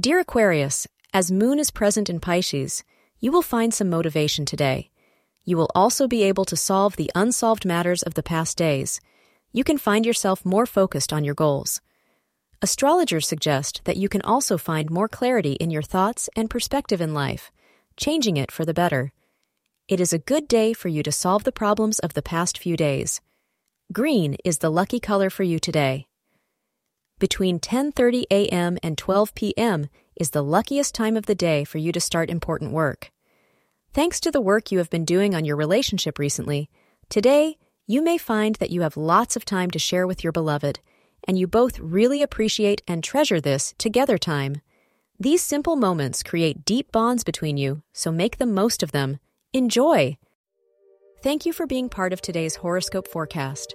Dear Aquarius, as Moon is present in Pisces, you will find some motivation today. You will also be able to solve the unsolved matters of the past days. You can find yourself more focused on your goals. Astrologers suggest that you can also find more clarity in your thoughts and perspective in life, changing it for the better. It is a good day for you to solve the problems of the past few days. Green is the lucky color for you today. Between 10:30 a.m. and 12 p.m. is the luckiest time of the day for you to start important work. Thanks to the work you have been doing on your relationship recently, today you may find that you have lots of time to share with your beloved and you both really appreciate and treasure this together time. These simple moments create deep bonds between you, so make the most of them. Enjoy! Thank you for being part of today's horoscope forecast.